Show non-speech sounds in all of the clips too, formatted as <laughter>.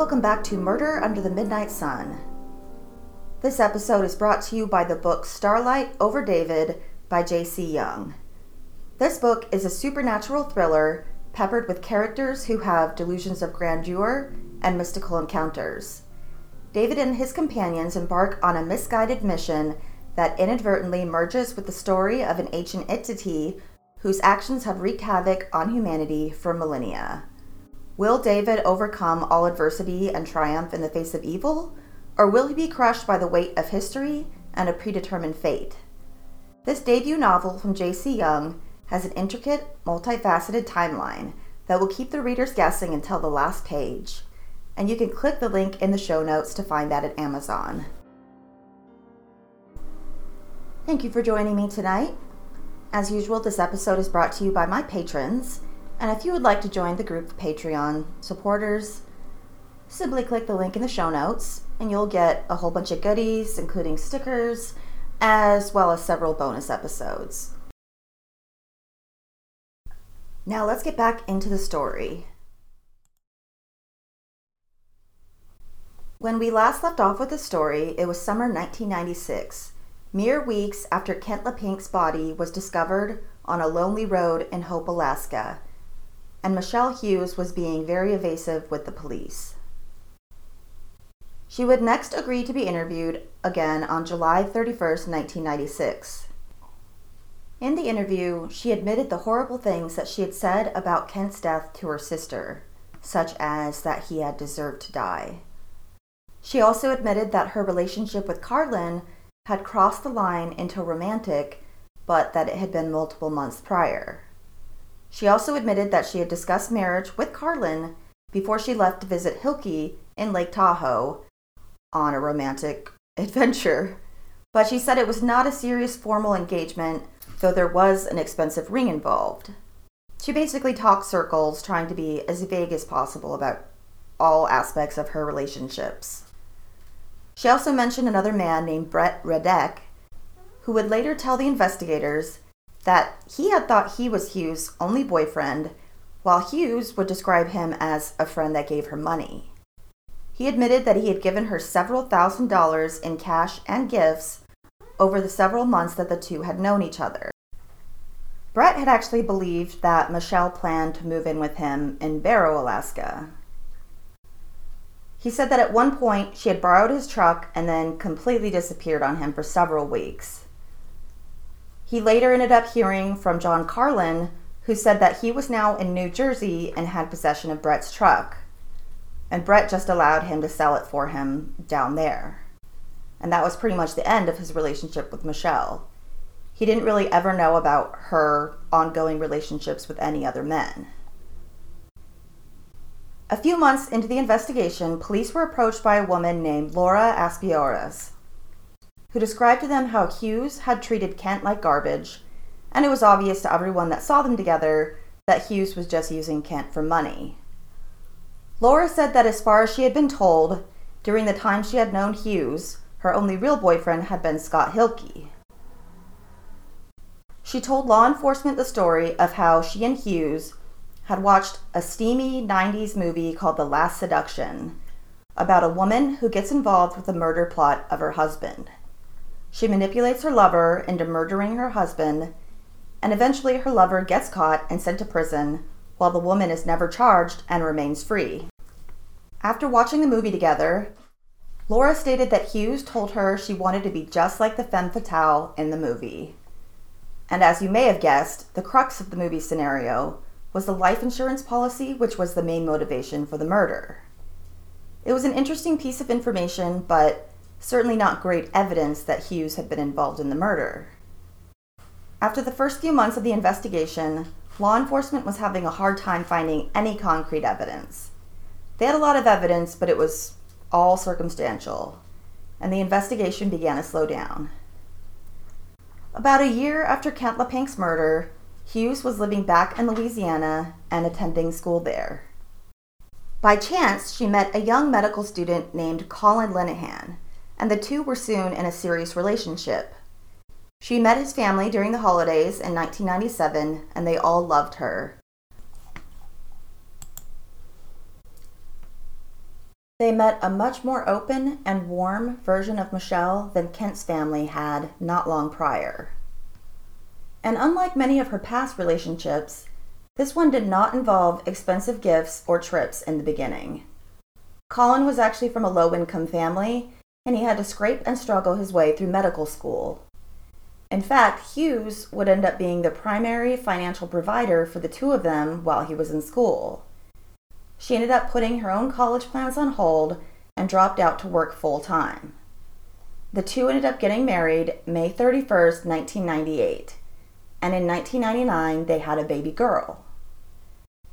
Welcome back to Murder Under the Midnight Sun. This episode is brought to you by the book Starlight Over David by J.C. Young. This book is a supernatural thriller peppered with characters who have delusions of grandeur and mystical encounters. David and his companions embark on a misguided mission that inadvertently merges with the story of an ancient entity whose actions have wreaked havoc on humanity for millennia. Will David overcome all adversity and triumph in the face of evil, or will he be crushed by the weight of history and a predetermined fate? This debut novel from J.C. Young has an intricate, multifaceted timeline that will keep the readers guessing until the last page, and you can click the link in the show notes to find that at Amazon. Thank you for joining me tonight. As usual, this episode is brought to you by my patrons. And if you would like to join the group of Patreon supporters, simply click the link in the show notes and you'll get a whole bunch of goodies, including stickers, as well as several bonus episodes. Now let's get back into the story. When we last left off with the story, it was summer 1996, mere weeks after Kent Leppink's body was discovered on a lonely road in Hope, Alaska and Michelle Hughes was being very evasive with the police. She would next agree to be interviewed again on July 31, 1996. In the interview, she admitted the horrible things that she had said about Kent's death to her sister, such as that he had deserved to die. She also admitted that her relationship with Carlin had crossed the line into romantic, but that it had been multiple months prior. She also admitted that she had discussed marriage with Carlin before she left to visit Hilke in Lake Tahoe on a romantic <laughs> adventure. But she said it was not a serious formal engagement, though there was an expensive ring involved. She basically talked circles, trying to be as vague as possible about all aspects of her relationships. She also mentioned another man named Brett Redek, who would later tell the investigators that he had thought he was Hughes' only boyfriend, while Hughes would describe him as a friend that gave her money. He admitted that he had given her several thousand dollars in cash and gifts over the several months that the two had known each other. Brett had actually believed that Michelle planned to move in with him in Barrow, Alaska. He said that at one point she had borrowed his truck and then completely disappeared on him for several weeks. He later ended up hearing from John Carlin, who said that he was now in New Jersey and had possession of Brett's truck. And Brett just allowed him to sell it for him down there. And that was pretty much the end of his relationship with Michelle. He didn't really ever know about her ongoing relationships with any other men. A few months into the investigation, police were approached by a woman named Laura Aspioras who described to them how Hughes had treated Kent like garbage, and it was obvious to everyone that saw them together that Hughes was just using Kent for money. Laura said that as far as she had been told, during the time she had known Hughes, her only real boyfriend had been Scott Hilke. She told law enforcement the story of how she and Hughes had watched a steamy 90s movie called The Last Seduction about a woman who gets involved with the murder plot of her husband. She manipulates her lover into murdering her husband, and eventually her lover gets caught and sent to prison, while the woman is never charged and remains free. After watching the movie together, Laura stated that Hughes told her she wanted to be just like the femme fatale in the movie. And as you may have guessed, the crux of the movie scenario was the life insurance policy, which was the main motivation for the murder. It was an interesting piece of information, but certainly not great evidence that Hughes had been involved in the murder. After the first few months of the investigation, law enforcement was having a hard time finding any concrete evidence. They had a lot of evidence, but it was all circumstantial, and the investigation began to slow down. About a year after Kent Leppink's murder, Hughes was living back in Louisiana and attending school there. By chance, she met a young medical student named Colin Linehan, and the two were soon in a serious relationship. She met his family during the holidays in 1997, and they all loved her. They met a much more open and warm version of Michelle than Kent's family had not long prior. And unlike many of her past relationships, this one did not involve expensive gifts or trips in the beginning. Colin was actually from a low income family, and he had to scrape and struggle his way through medical school. In fact, Hughes would end up being the primary financial provider for the two of them while he was in school. She ended up putting her own college plans on hold and dropped out to work full time. The two ended up getting married May 31st, 1998, and in 1999 they had a baby girl.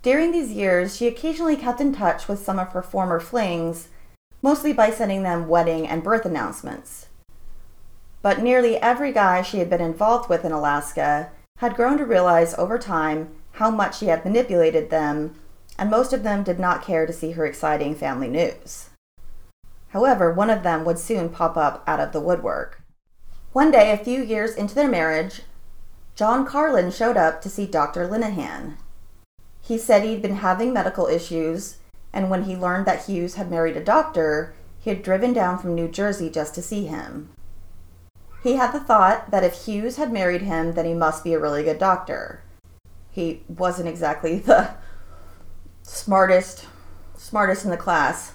During these years, she occasionally kept in touch with some of her former flings, mostly by sending them wedding and birth announcements but nearly every guy she had been involved with in Alaska had grown to realize over time how much she had manipulated them, and most of them did not care to see her exciting family news. However, one of them would soon pop up out of the woodwork. One day, a few years into their marriage, John Carlin showed up to see Dr. Linehan. He said he'd been having medical issues, and when he learned that Hughes had married a doctor, he had driven down from New Jersey just to see him. He had the thought that if Hughes had married him, then he must be a really good doctor. He wasn't exactly <laughs> the smartest smartest in the class.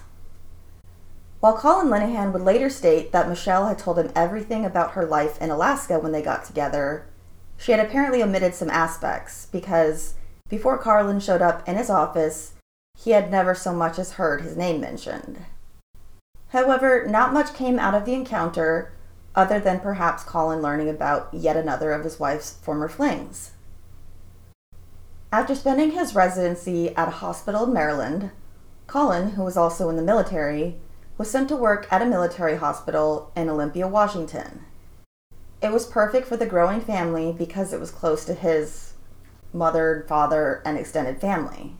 While Colin Linehan would later state that Michelle had told him everything about her life in Alaska when they got together, she had apparently omitted some aspects because before Carlin showed up in his office, he had never so much as heard his name mentioned. However, not much came out of the encounter, other than perhaps Colin learning about yet another of his wife's former flings. After spending his residency at a hospital in Maryland, Colin, who was also in the military, was sent to work at a military hospital in Olympia, Washington. It was perfect for the growing family because it was close to his mother, father, and extended family.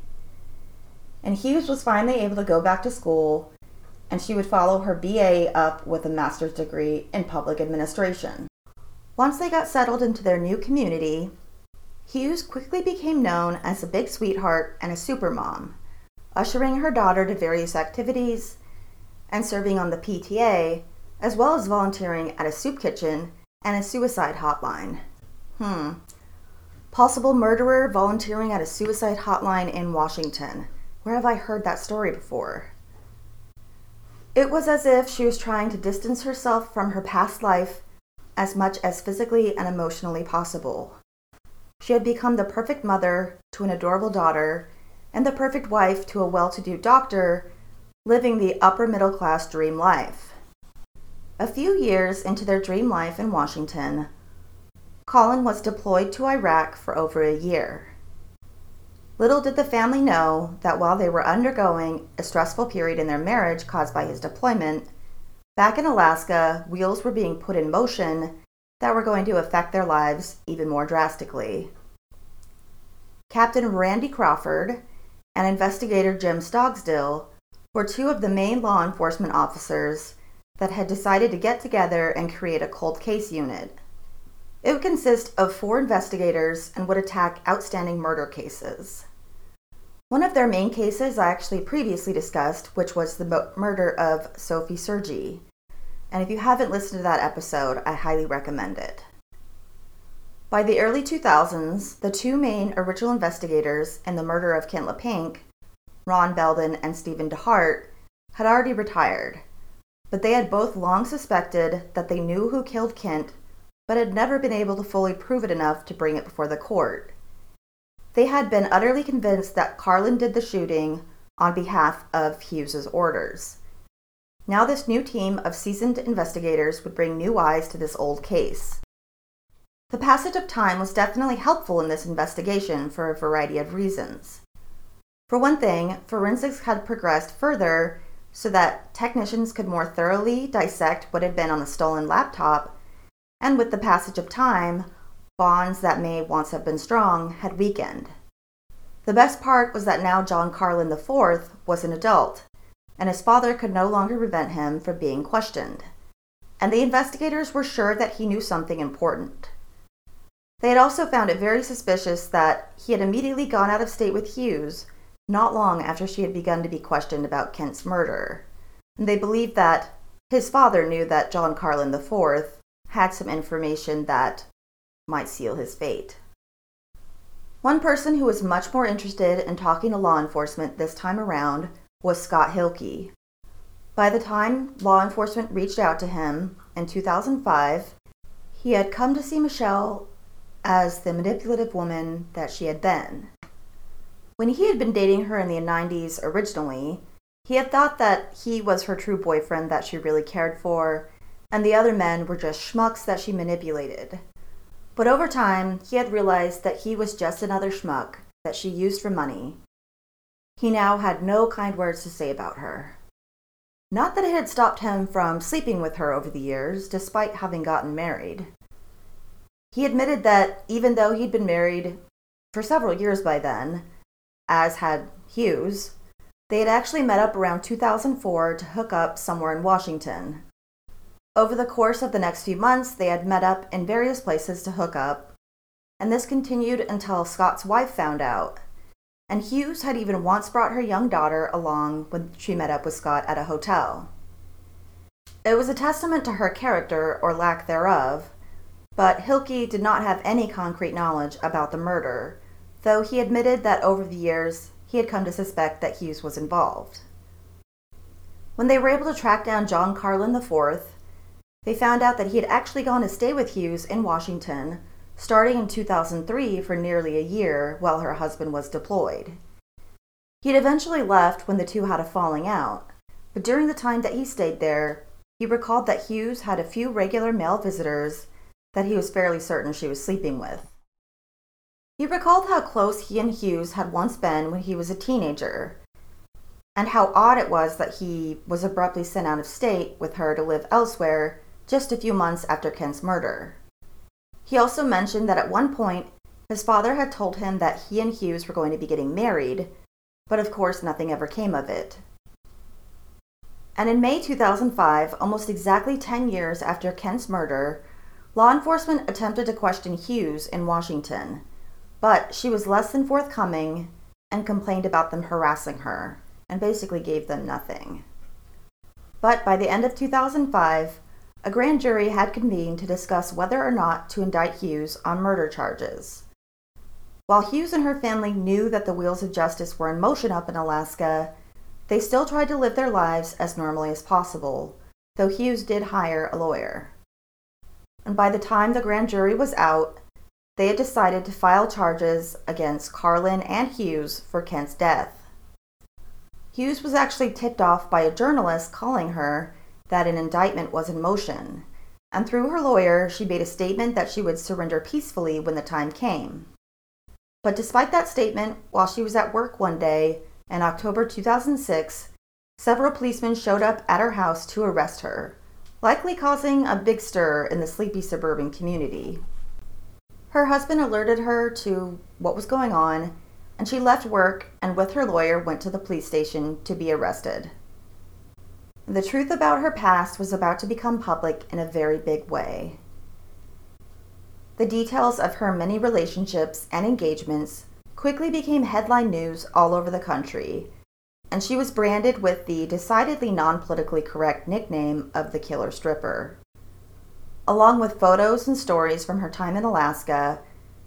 And Hughes was finally able to go back to school and she would follow her BA up with a master's degree in public administration. Once they got settled into their new community, Hughes quickly became known as a big sweetheart and a supermom, ushering her daughter to various activities and serving on the PTA, as well as volunteering at a soup kitchen and a suicide hotline. Hmm. Possible murderer volunteering at a suicide hotline in Washington. Where have I heard that story before? It was as if she was trying to distance herself from her past life as much as physically and emotionally possible. She had become the perfect mother to an adorable daughter and the perfect wife to a well to do doctor living the upper middle class dream life. A few years into their dream life in Washington, Colin was deployed to Iraq for over a year. Little did the family know that while they were undergoing a stressful period in their marriage caused by his deployment, back in Alaska, wheels were being put in motion that were going to affect their lives even more drastically. Captain Randy Crawford and investigator Jim Stogsdill were two of the main law enforcement officers that had decided to get together and create a cold case unit. It would consist of four investigators and would attack outstanding murder cases. One of their main cases I actually previously discussed, which was the murder of Sophie Sergie. And if you haven't listened to that episode, I highly recommend it. By the early 2000s, the two main original investigators in the murder of Kent Leppink, Ron Belden and Stephen DeHart, had already retired, but they had both long suspected that they knew who killed Kent, but had never been able to fully prove it enough to bring it before the court. They had been utterly convinced that Carlin did the shooting on behalf of Hughes's orders. Now, this new team of seasoned investigators would bring new eyes to this old case. The passage of time was definitely helpful in this investigation for a variety of reasons. For one thing, forensics had progressed further so that technicians could more thoroughly dissect what had been on the stolen laptop, and with the passage of time, bonds that may once have been strong had weakened. The best part was that now John Carlin IV was an adult, and his father could no longer prevent him from being questioned. And the investigators were sure that he knew something important. They had also found it very suspicious that he had immediately gone out of state with Hughes not long after she had begun to be questioned about Kent's murder. And they believed that his father knew that John Carlin IV had some information that might seal his fate. One person who was much more interested in talking to law enforcement this time around was Scott Hilke. By the time law enforcement reached out to him in 2005, he had come to see Michelle as the manipulative woman that she had been. When he had been dating her in the 90s originally, he had thought that he was her true boyfriend that she really cared for, and the other men were just schmucks that she manipulated. But over time, he had realized that he was just another schmuck that she used for money he now had no kind words to say about her. Not that it had stopped him from sleeping with her over the years, despite having gotten married. He admitted that even though he'd been married for several years by then, as had Hughes, they had actually met up around 2004 to hook up somewhere in Washington. Over the course of the next few months, they had met up in various places to hook up, and this continued until Scott's wife found out and Hughes had even once brought her young daughter along when she met up with Scott at a hotel. It was a testament to her character, or lack thereof, but Hilke did not have any concrete knowledge about the murder, though he admitted that over the years he had come to suspect that Hughes was involved. When they were able to track down John Carlin IV, they found out that he had actually gone to stay with Hughes in Washington starting in 2003 for nearly a year while her husband was deployed. He had eventually left when the two had a falling out, but during the time that he stayed there, he recalled that Hughes had a few regular male visitors that he was fairly certain she was sleeping with. He recalled how close he and Hughes had once been when he was a teenager, and how odd it was that he was abruptly sent out of state with her to live elsewhere just a few months after Kent's murder. He also mentioned that at one point, his father had told him that he and Hughes were going to be getting married, but of course nothing ever came of it. And in May 2005, almost exactly 10 years after Kent's murder, law enforcement attempted to question Hughes in Washington, but she was less than forthcoming and complained about them harassing her and basically gave them nothing. But by the end of 2005, a grand jury had convened to discuss whether or not to indict Hughes on murder charges. While Hughes and her family knew that the wheels of justice were in motion up in Alaska, they still tried to live their lives as normally as possible, though Hughes did hire a lawyer. And by the time the grand jury was out, they had decided to file charges against Carlin and Hughes for Kent's death. Hughes was actually tipped off by a journalist calling her that an indictment was in motion, and through her lawyer, she made a statement that she would surrender peacefully when the time came. But despite that statement, while she was at work one day in October 2006, several policemen showed up at her house to arrest her, likely causing a big stir in the sleepy suburban community. Her husband alerted her to what was going on, and she left work and with her lawyer went to the police station to be arrested. The truth about her past was about to become public in a very big way. The details of her many relationships and engagements quickly became headline news all over the country, and she was branded with the decidedly non politically correct nickname of the killer stripper. Along with photos and stories from her time in Alaska,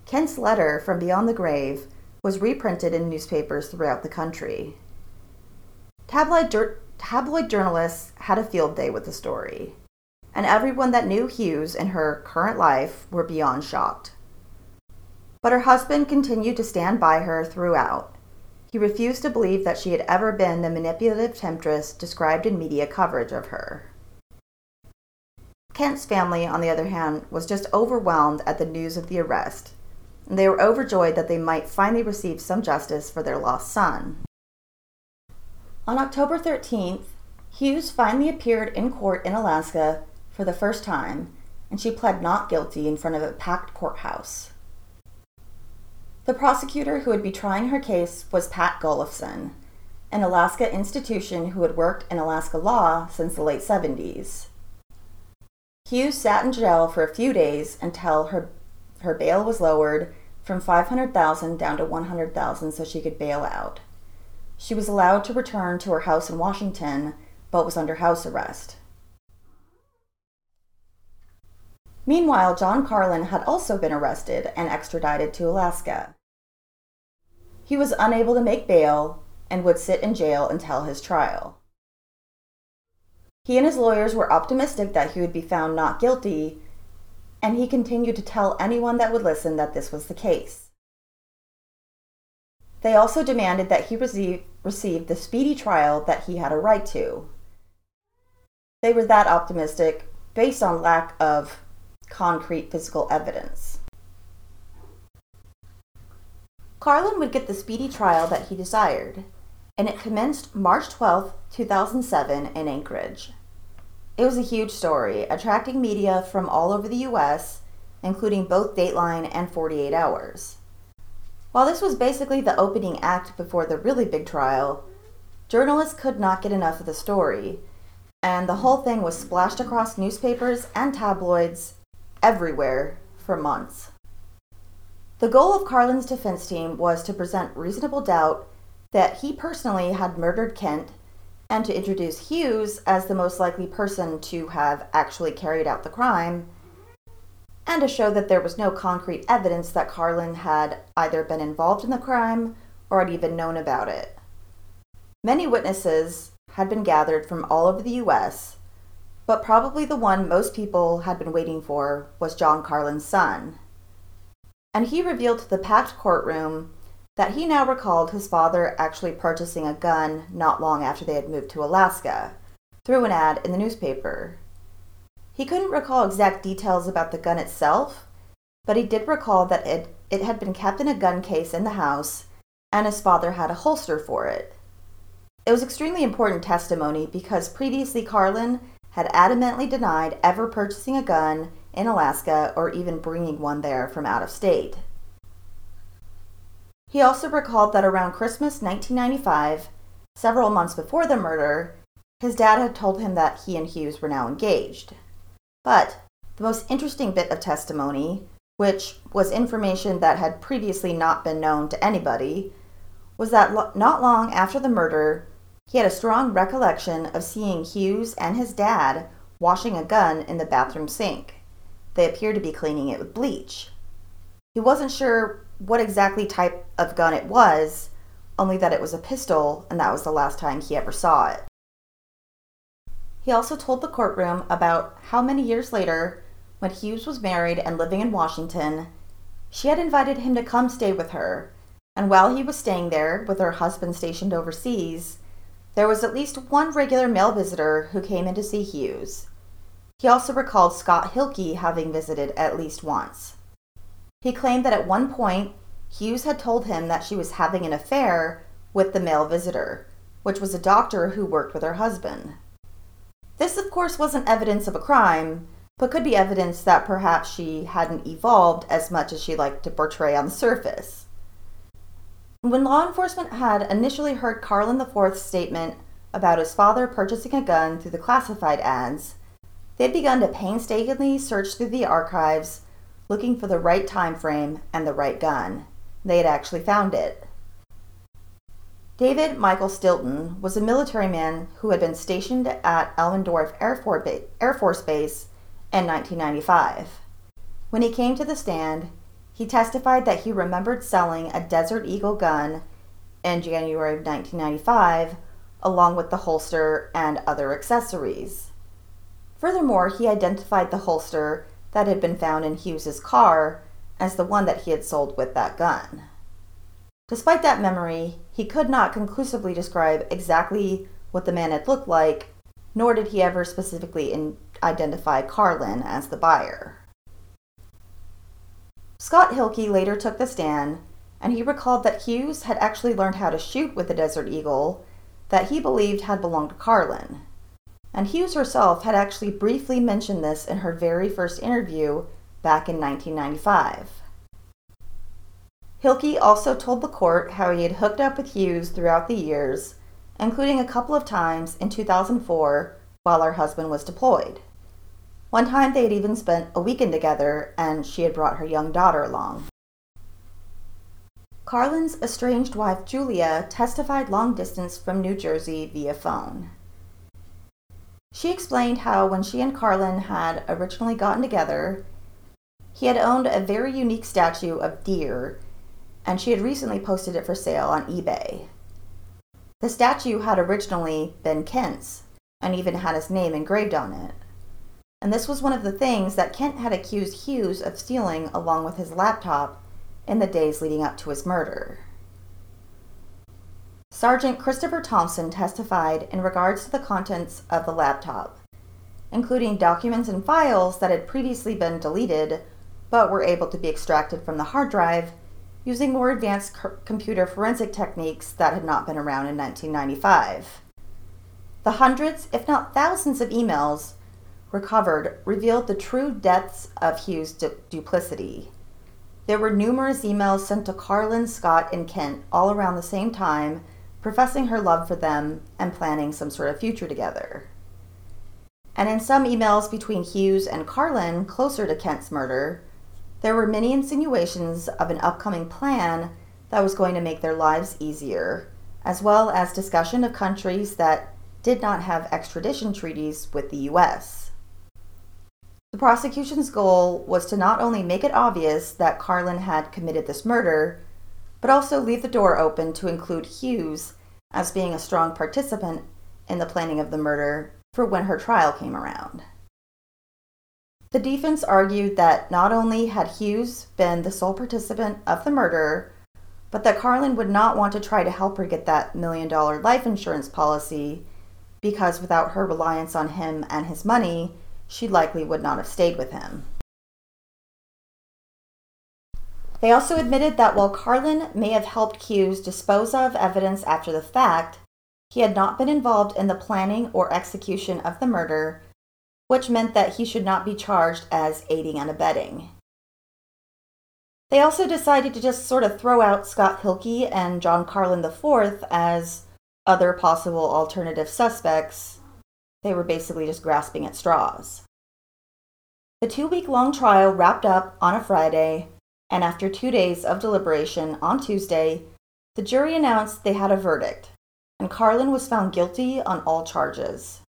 Kent's letter from Beyond the Grave was reprinted in newspapers throughout the country. Tabloid, tabloid journalists had a field day with the story, and everyone that knew Hughes in her current life were beyond shocked. But her husband continued to stand by her throughout. He refused to believe that she had ever been the manipulative temptress described in media coverage of her. Kent's family, on the other hand, was just overwhelmed at the news of the arrest, and they were overjoyed that they might finally receive some justice for their lost son. On October 13th, Hughes finally appeared in court in Alaska for the first time, and she pled not guilty in front of a packed courthouse. The prosecutor who would be trying her case was Pat Gullufsen, an Alaska institution who had worked in Alaska law since the late 70s. Hughes sat in jail for a few days until her, her bail was lowered from 500,000 down to 100,000 so she could bail out. She was allowed to return to her house in Washington, but was under house arrest. Meanwhile, John Carlin had also been arrested and extradited to Alaska. He was unable to make bail and would sit in jail until his trial. He and his lawyers were optimistic that he would be found not guilty, and he continued to tell anyone that would listen that this was the case. They also demanded that he receive, receive the speedy trial that he had a right to. They were that optimistic based on lack of concrete physical evidence. Carlin would get the speedy trial that he desired, and it commenced March 12, 2007, in Anchorage. It was a huge story, attracting media from all over the US, including both Dateline and 48 Hours. While this was basically the opening act before the really big trial, journalists could not get enough of the story, and the whole thing was splashed across newspapers and tabloids everywhere for months. The goal of Carlin's defense team was to present reasonable doubt that he personally had murdered Kent and to introduce Hughes as the most likely person to have actually carried out the crime, and to show that there was no concrete evidence that Carlin had either been involved in the crime or had even known about it. Many witnesses had been gathered from all over the US, but probably the one most people had been waiting for was John Carlin's son. And he revealed to the packed courtroom that he now recalled his father actually purchasing a gun not long after they had moved to Alaska, through an ad in the newspaper. He couldn't recall exact details about the gun itself, but he did recall that it, it had been kept in a gun case in the house, and his father had a holster for it. It was extremely important testimony because previously Carlin had adamantly denied ever purchasing a gun in Alaska or even bringing one there from out of state. He also recalled that around Christmas 1995, several months before the murder, his dad had told him that he and Hughes were now engaged. But the most interesting bit of testimony, which was information that had previously not been known to anybody, was that lo- not long after the murder, he had a strong recollection of seeing Hughes and his dad washing a gun in the bathroom sink. They appeared to be cleaning it with bleach. He wasn't sure what exactly type of gun it was, only that it was a pistol, and that was the last time he ever saw it. He also told the courtroom about how many years later, when Hughes was married and living in Washington, she had invited him to come stay with her, and while he was staying there with her husband stationed overseas, there was at least one regular male visitor who came in to see Hughes. He also recalled Scott Hilke having visited at least once. He claimed that at one point, Hughes had told him that she was having an affair with the male visitor, which was a doctor who worked with her husband. This, of course, wasn't evidence of a crime, but could be evidence that perhaps she hadn't evolved as much as she liked to portray on the surface. When law enforcement had initially heard Carlin IV's statement about his father purchasing a gun through the classified ads, they'd begun to painstakingly search through the archives looking for the right time frame and the right gun. They had actually found it. David Michael Stilton was a military man who had been stationed at Elmendorf Air Force Base in 1995. When he came to the stand, he testified that he remembered selling a Desert Eagle gun in January of 1995 along with the holster and other accessories. Furthermore, he identified the holster that had been found in Hughes's car as the one that he had sold with that gun. Despite that memory, he could not conclusively describe exactly what the man had looked like, nor did he ever specifically in- identify Carlin as the buyer. Scott Hilke later took the stand, and he recalled that Hughes had actually learned how to shoot with the Desert Eagle that he believed had belonged to Carlin. And Hughes herself had actually briefly mentioned this in her very first interview back in 1995. Hilke also told the court how he had hooked up with Hughes throughout the years, including a couple of times in 2004 while her husband was deployed. One time they had even spent a weekend together and she had brought her young daughter along. Carlin's estranged wife Julia testified long distance from New Jersey via phone. She explained how when she and Carlin had originally gotten together, he had owned a very unique statue of deer, and she had recently posted it for sale on eBay. The statue had originally been Kent's and even had his name engraved on it. And this was one of the things that Kent had accused Hughes of stealing along with his laptop in the days leading up to his murder. Sergeant Christopher Thompson testified in regards to the contents of the laptop, including documents and files that had previously been deleted but were able to be extracted from the hard drive using more advanced computer forensic techniques that had not been around in 1995. The hundreds, if not thousands, of emails recovered revealed the true depths of Hughes' du- duplicity. There were numerous emails sent to Carlin, Scott, and Kent all around the same time, professing her love for them and planning some sort of future together. And in some emails between Hughes and Carlin closer to Kent's murder, there were many insinuations of an upcoming plan that was going to make their lives easier, as well as discussion of countries that did not have extradition treaties with the US. The prosecution's goal was to not only make it obvious that Carlin had committed this murder, but also leave the door open to include Hughes as being a strong participant in the planning of the murder for when her trial came around. The defense argued that not only had Hughes been the sole participant of the murder, but that Carlin would not want to try to help her get that million dollar life insurance policy because without her reliance on him and his money, she likely would not have stayed with him. They also admitted that while Carlin may have helped Hughes dispose of evidence after the fact, he had not been involved in the planning or execution of the murder, which meant that he should not be charged as aiding and abetting. They also decided to just sort of throw out Scott Hilke and John Carlin IV as other possible alternative suspects. They were basically just grasping at straws. The two week long trial wrapped up on a Friday, and after two days of deliberation on Tuesday, the jury announced they had a verdict, and Carlin was found guilty on all charges.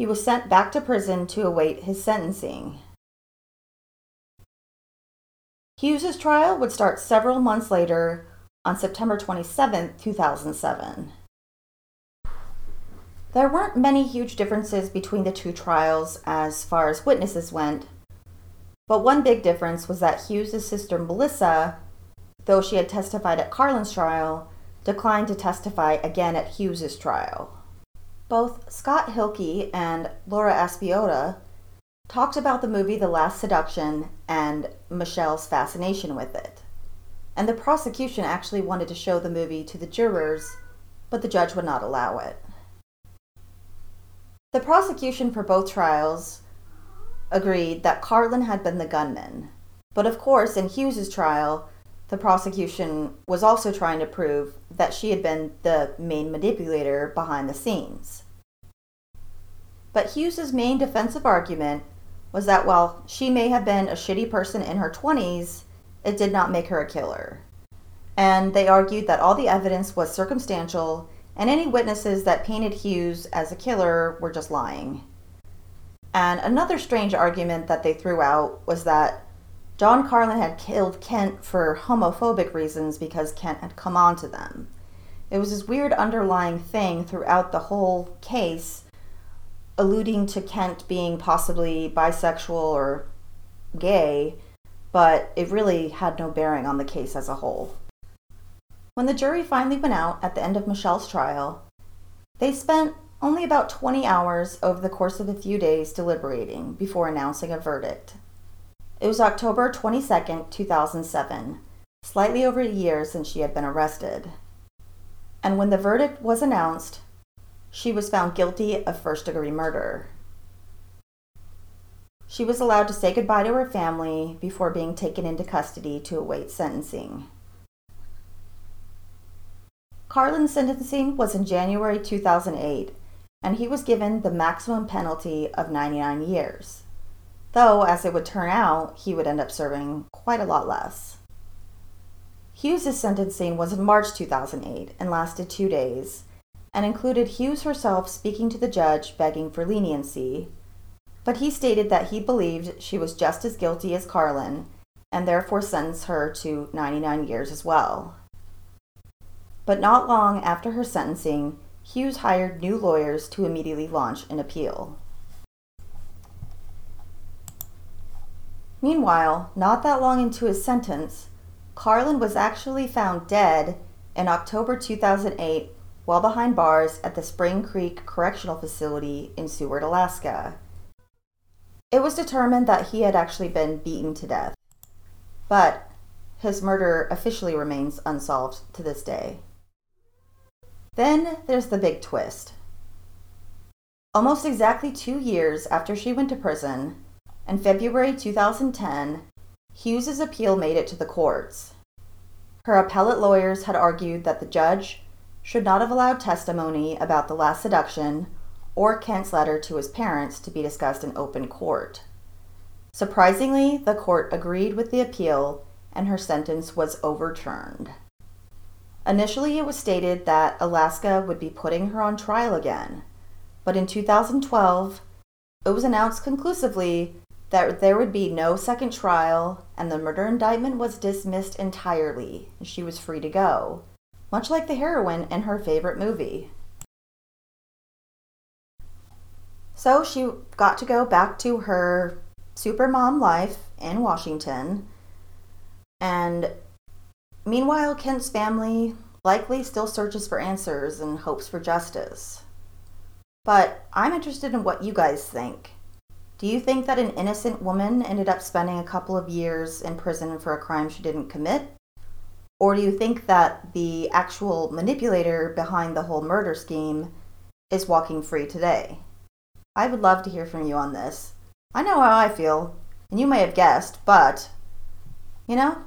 He was sent back to prison to await his sentencing. Hughes's trial would start several months later on September 27, 2007. There weren't many huge differences between the two trials as far as witnesses went, but one big difference was that Hughes' sister Melissa, though she had testified at Carlin's trial, declined to testify again at Hughes' trial. Both Scott Hilke and Laura Aspiotta talked about the movie The Last Seduction and Michelle's fascination with it. And the prosecution actually wanted to show the movie to the jurors, but the judge would not allow it. The prosecution for both trials agreed that Carlin had been the gunman. But of course, in Hughes's trial, the prosecution was also trying to prove that she had been the main manipulator behind the scenes. But Hughes's main defensive argument was that while she may have been a shitty person in her 20s, it did not make her a killer. And they argued that all the evidence was circumstantial and any witnesses that painted Hughes as a killer were just lying. And another strange argument that they threw out was that John Carlin had killed Kent for homophobic reasons because Kent had come on to them. It was this weird underlying thing throughout the whole case, alluding to Kent being possibly bisexual or gay, but it really had no bearing on the case as a whole. When the jury finally went out at the end of Michelle's trial, they spent only about 20 hours over the course of a few days deliberating before announcing a verdict. It was October 22, 2007, slightly over a year since she had been arrested. And when the verdict was announced, she was found guilty of first degree murder. She was allowed to say goodbye to her family before being taken into custody to await sentencing. Carlin's sentencing was in January 2008, and he was given the maximum penalty of 99 years. Though, as it would turn out, he would end up serving quite a lot less. Hughes' sentencing was in March 2008 and lasted two days, and included Hughes herself speaking to the judge begging for leniency. But he stated that he believed she was just as guilty as Carlin and therefore sentenced her to 99 years as well. But not long after her sentencing, Hughes hired new lawyers to immediately launch an appeal. Meanwhile, not that long into his sentence, Carlin was actually found dead in October 2008 while behind bars at the Spring Creek Correctional Facility in Seward, Alaska. It was determined that he had actually been beaten to death, but his murder officially remains unsolved to this day. Then there's the big twist. Almost exactly two years after she went to prison, in February 2010, Hughes's appeal made it to the courts. Her appellate lawyers had argued that the judge should not have allowed testimony about the last seduction or Kent's letter to his parents to be discussed in open court. Surprisingly, the court agreed with the appeal and her sentence was overturned. Initially, it was stated that Alaska would be putting her on trial again, but in 2012, it was announced conclusively that there would be no second trial and the murder indictment was dismissed entirely and she was free to go, much like the heroine in her favorite movie. So she got to go back to her supermom life in Washington and Meanwhile, Kent's family likely still searches for answers and hopes for justice. But I'm interested in what you guys think. Do you think that an innocent woman ended up spending a couple of years in prison for a crime she didn't commit? Or do you think that the actual manipulator behind the whole murder scheme is walking free today? I would love to hear from you on this. I know how I feel, and you may have guessed, but, you know,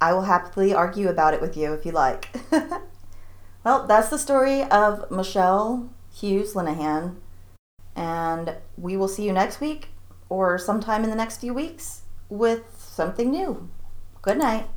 I will happily argue about it with you if you like. <laughs> well, that's the story of Michelle Hughes Linehan. And we will see you next week or sometime in the next few weeks with something new. Good night.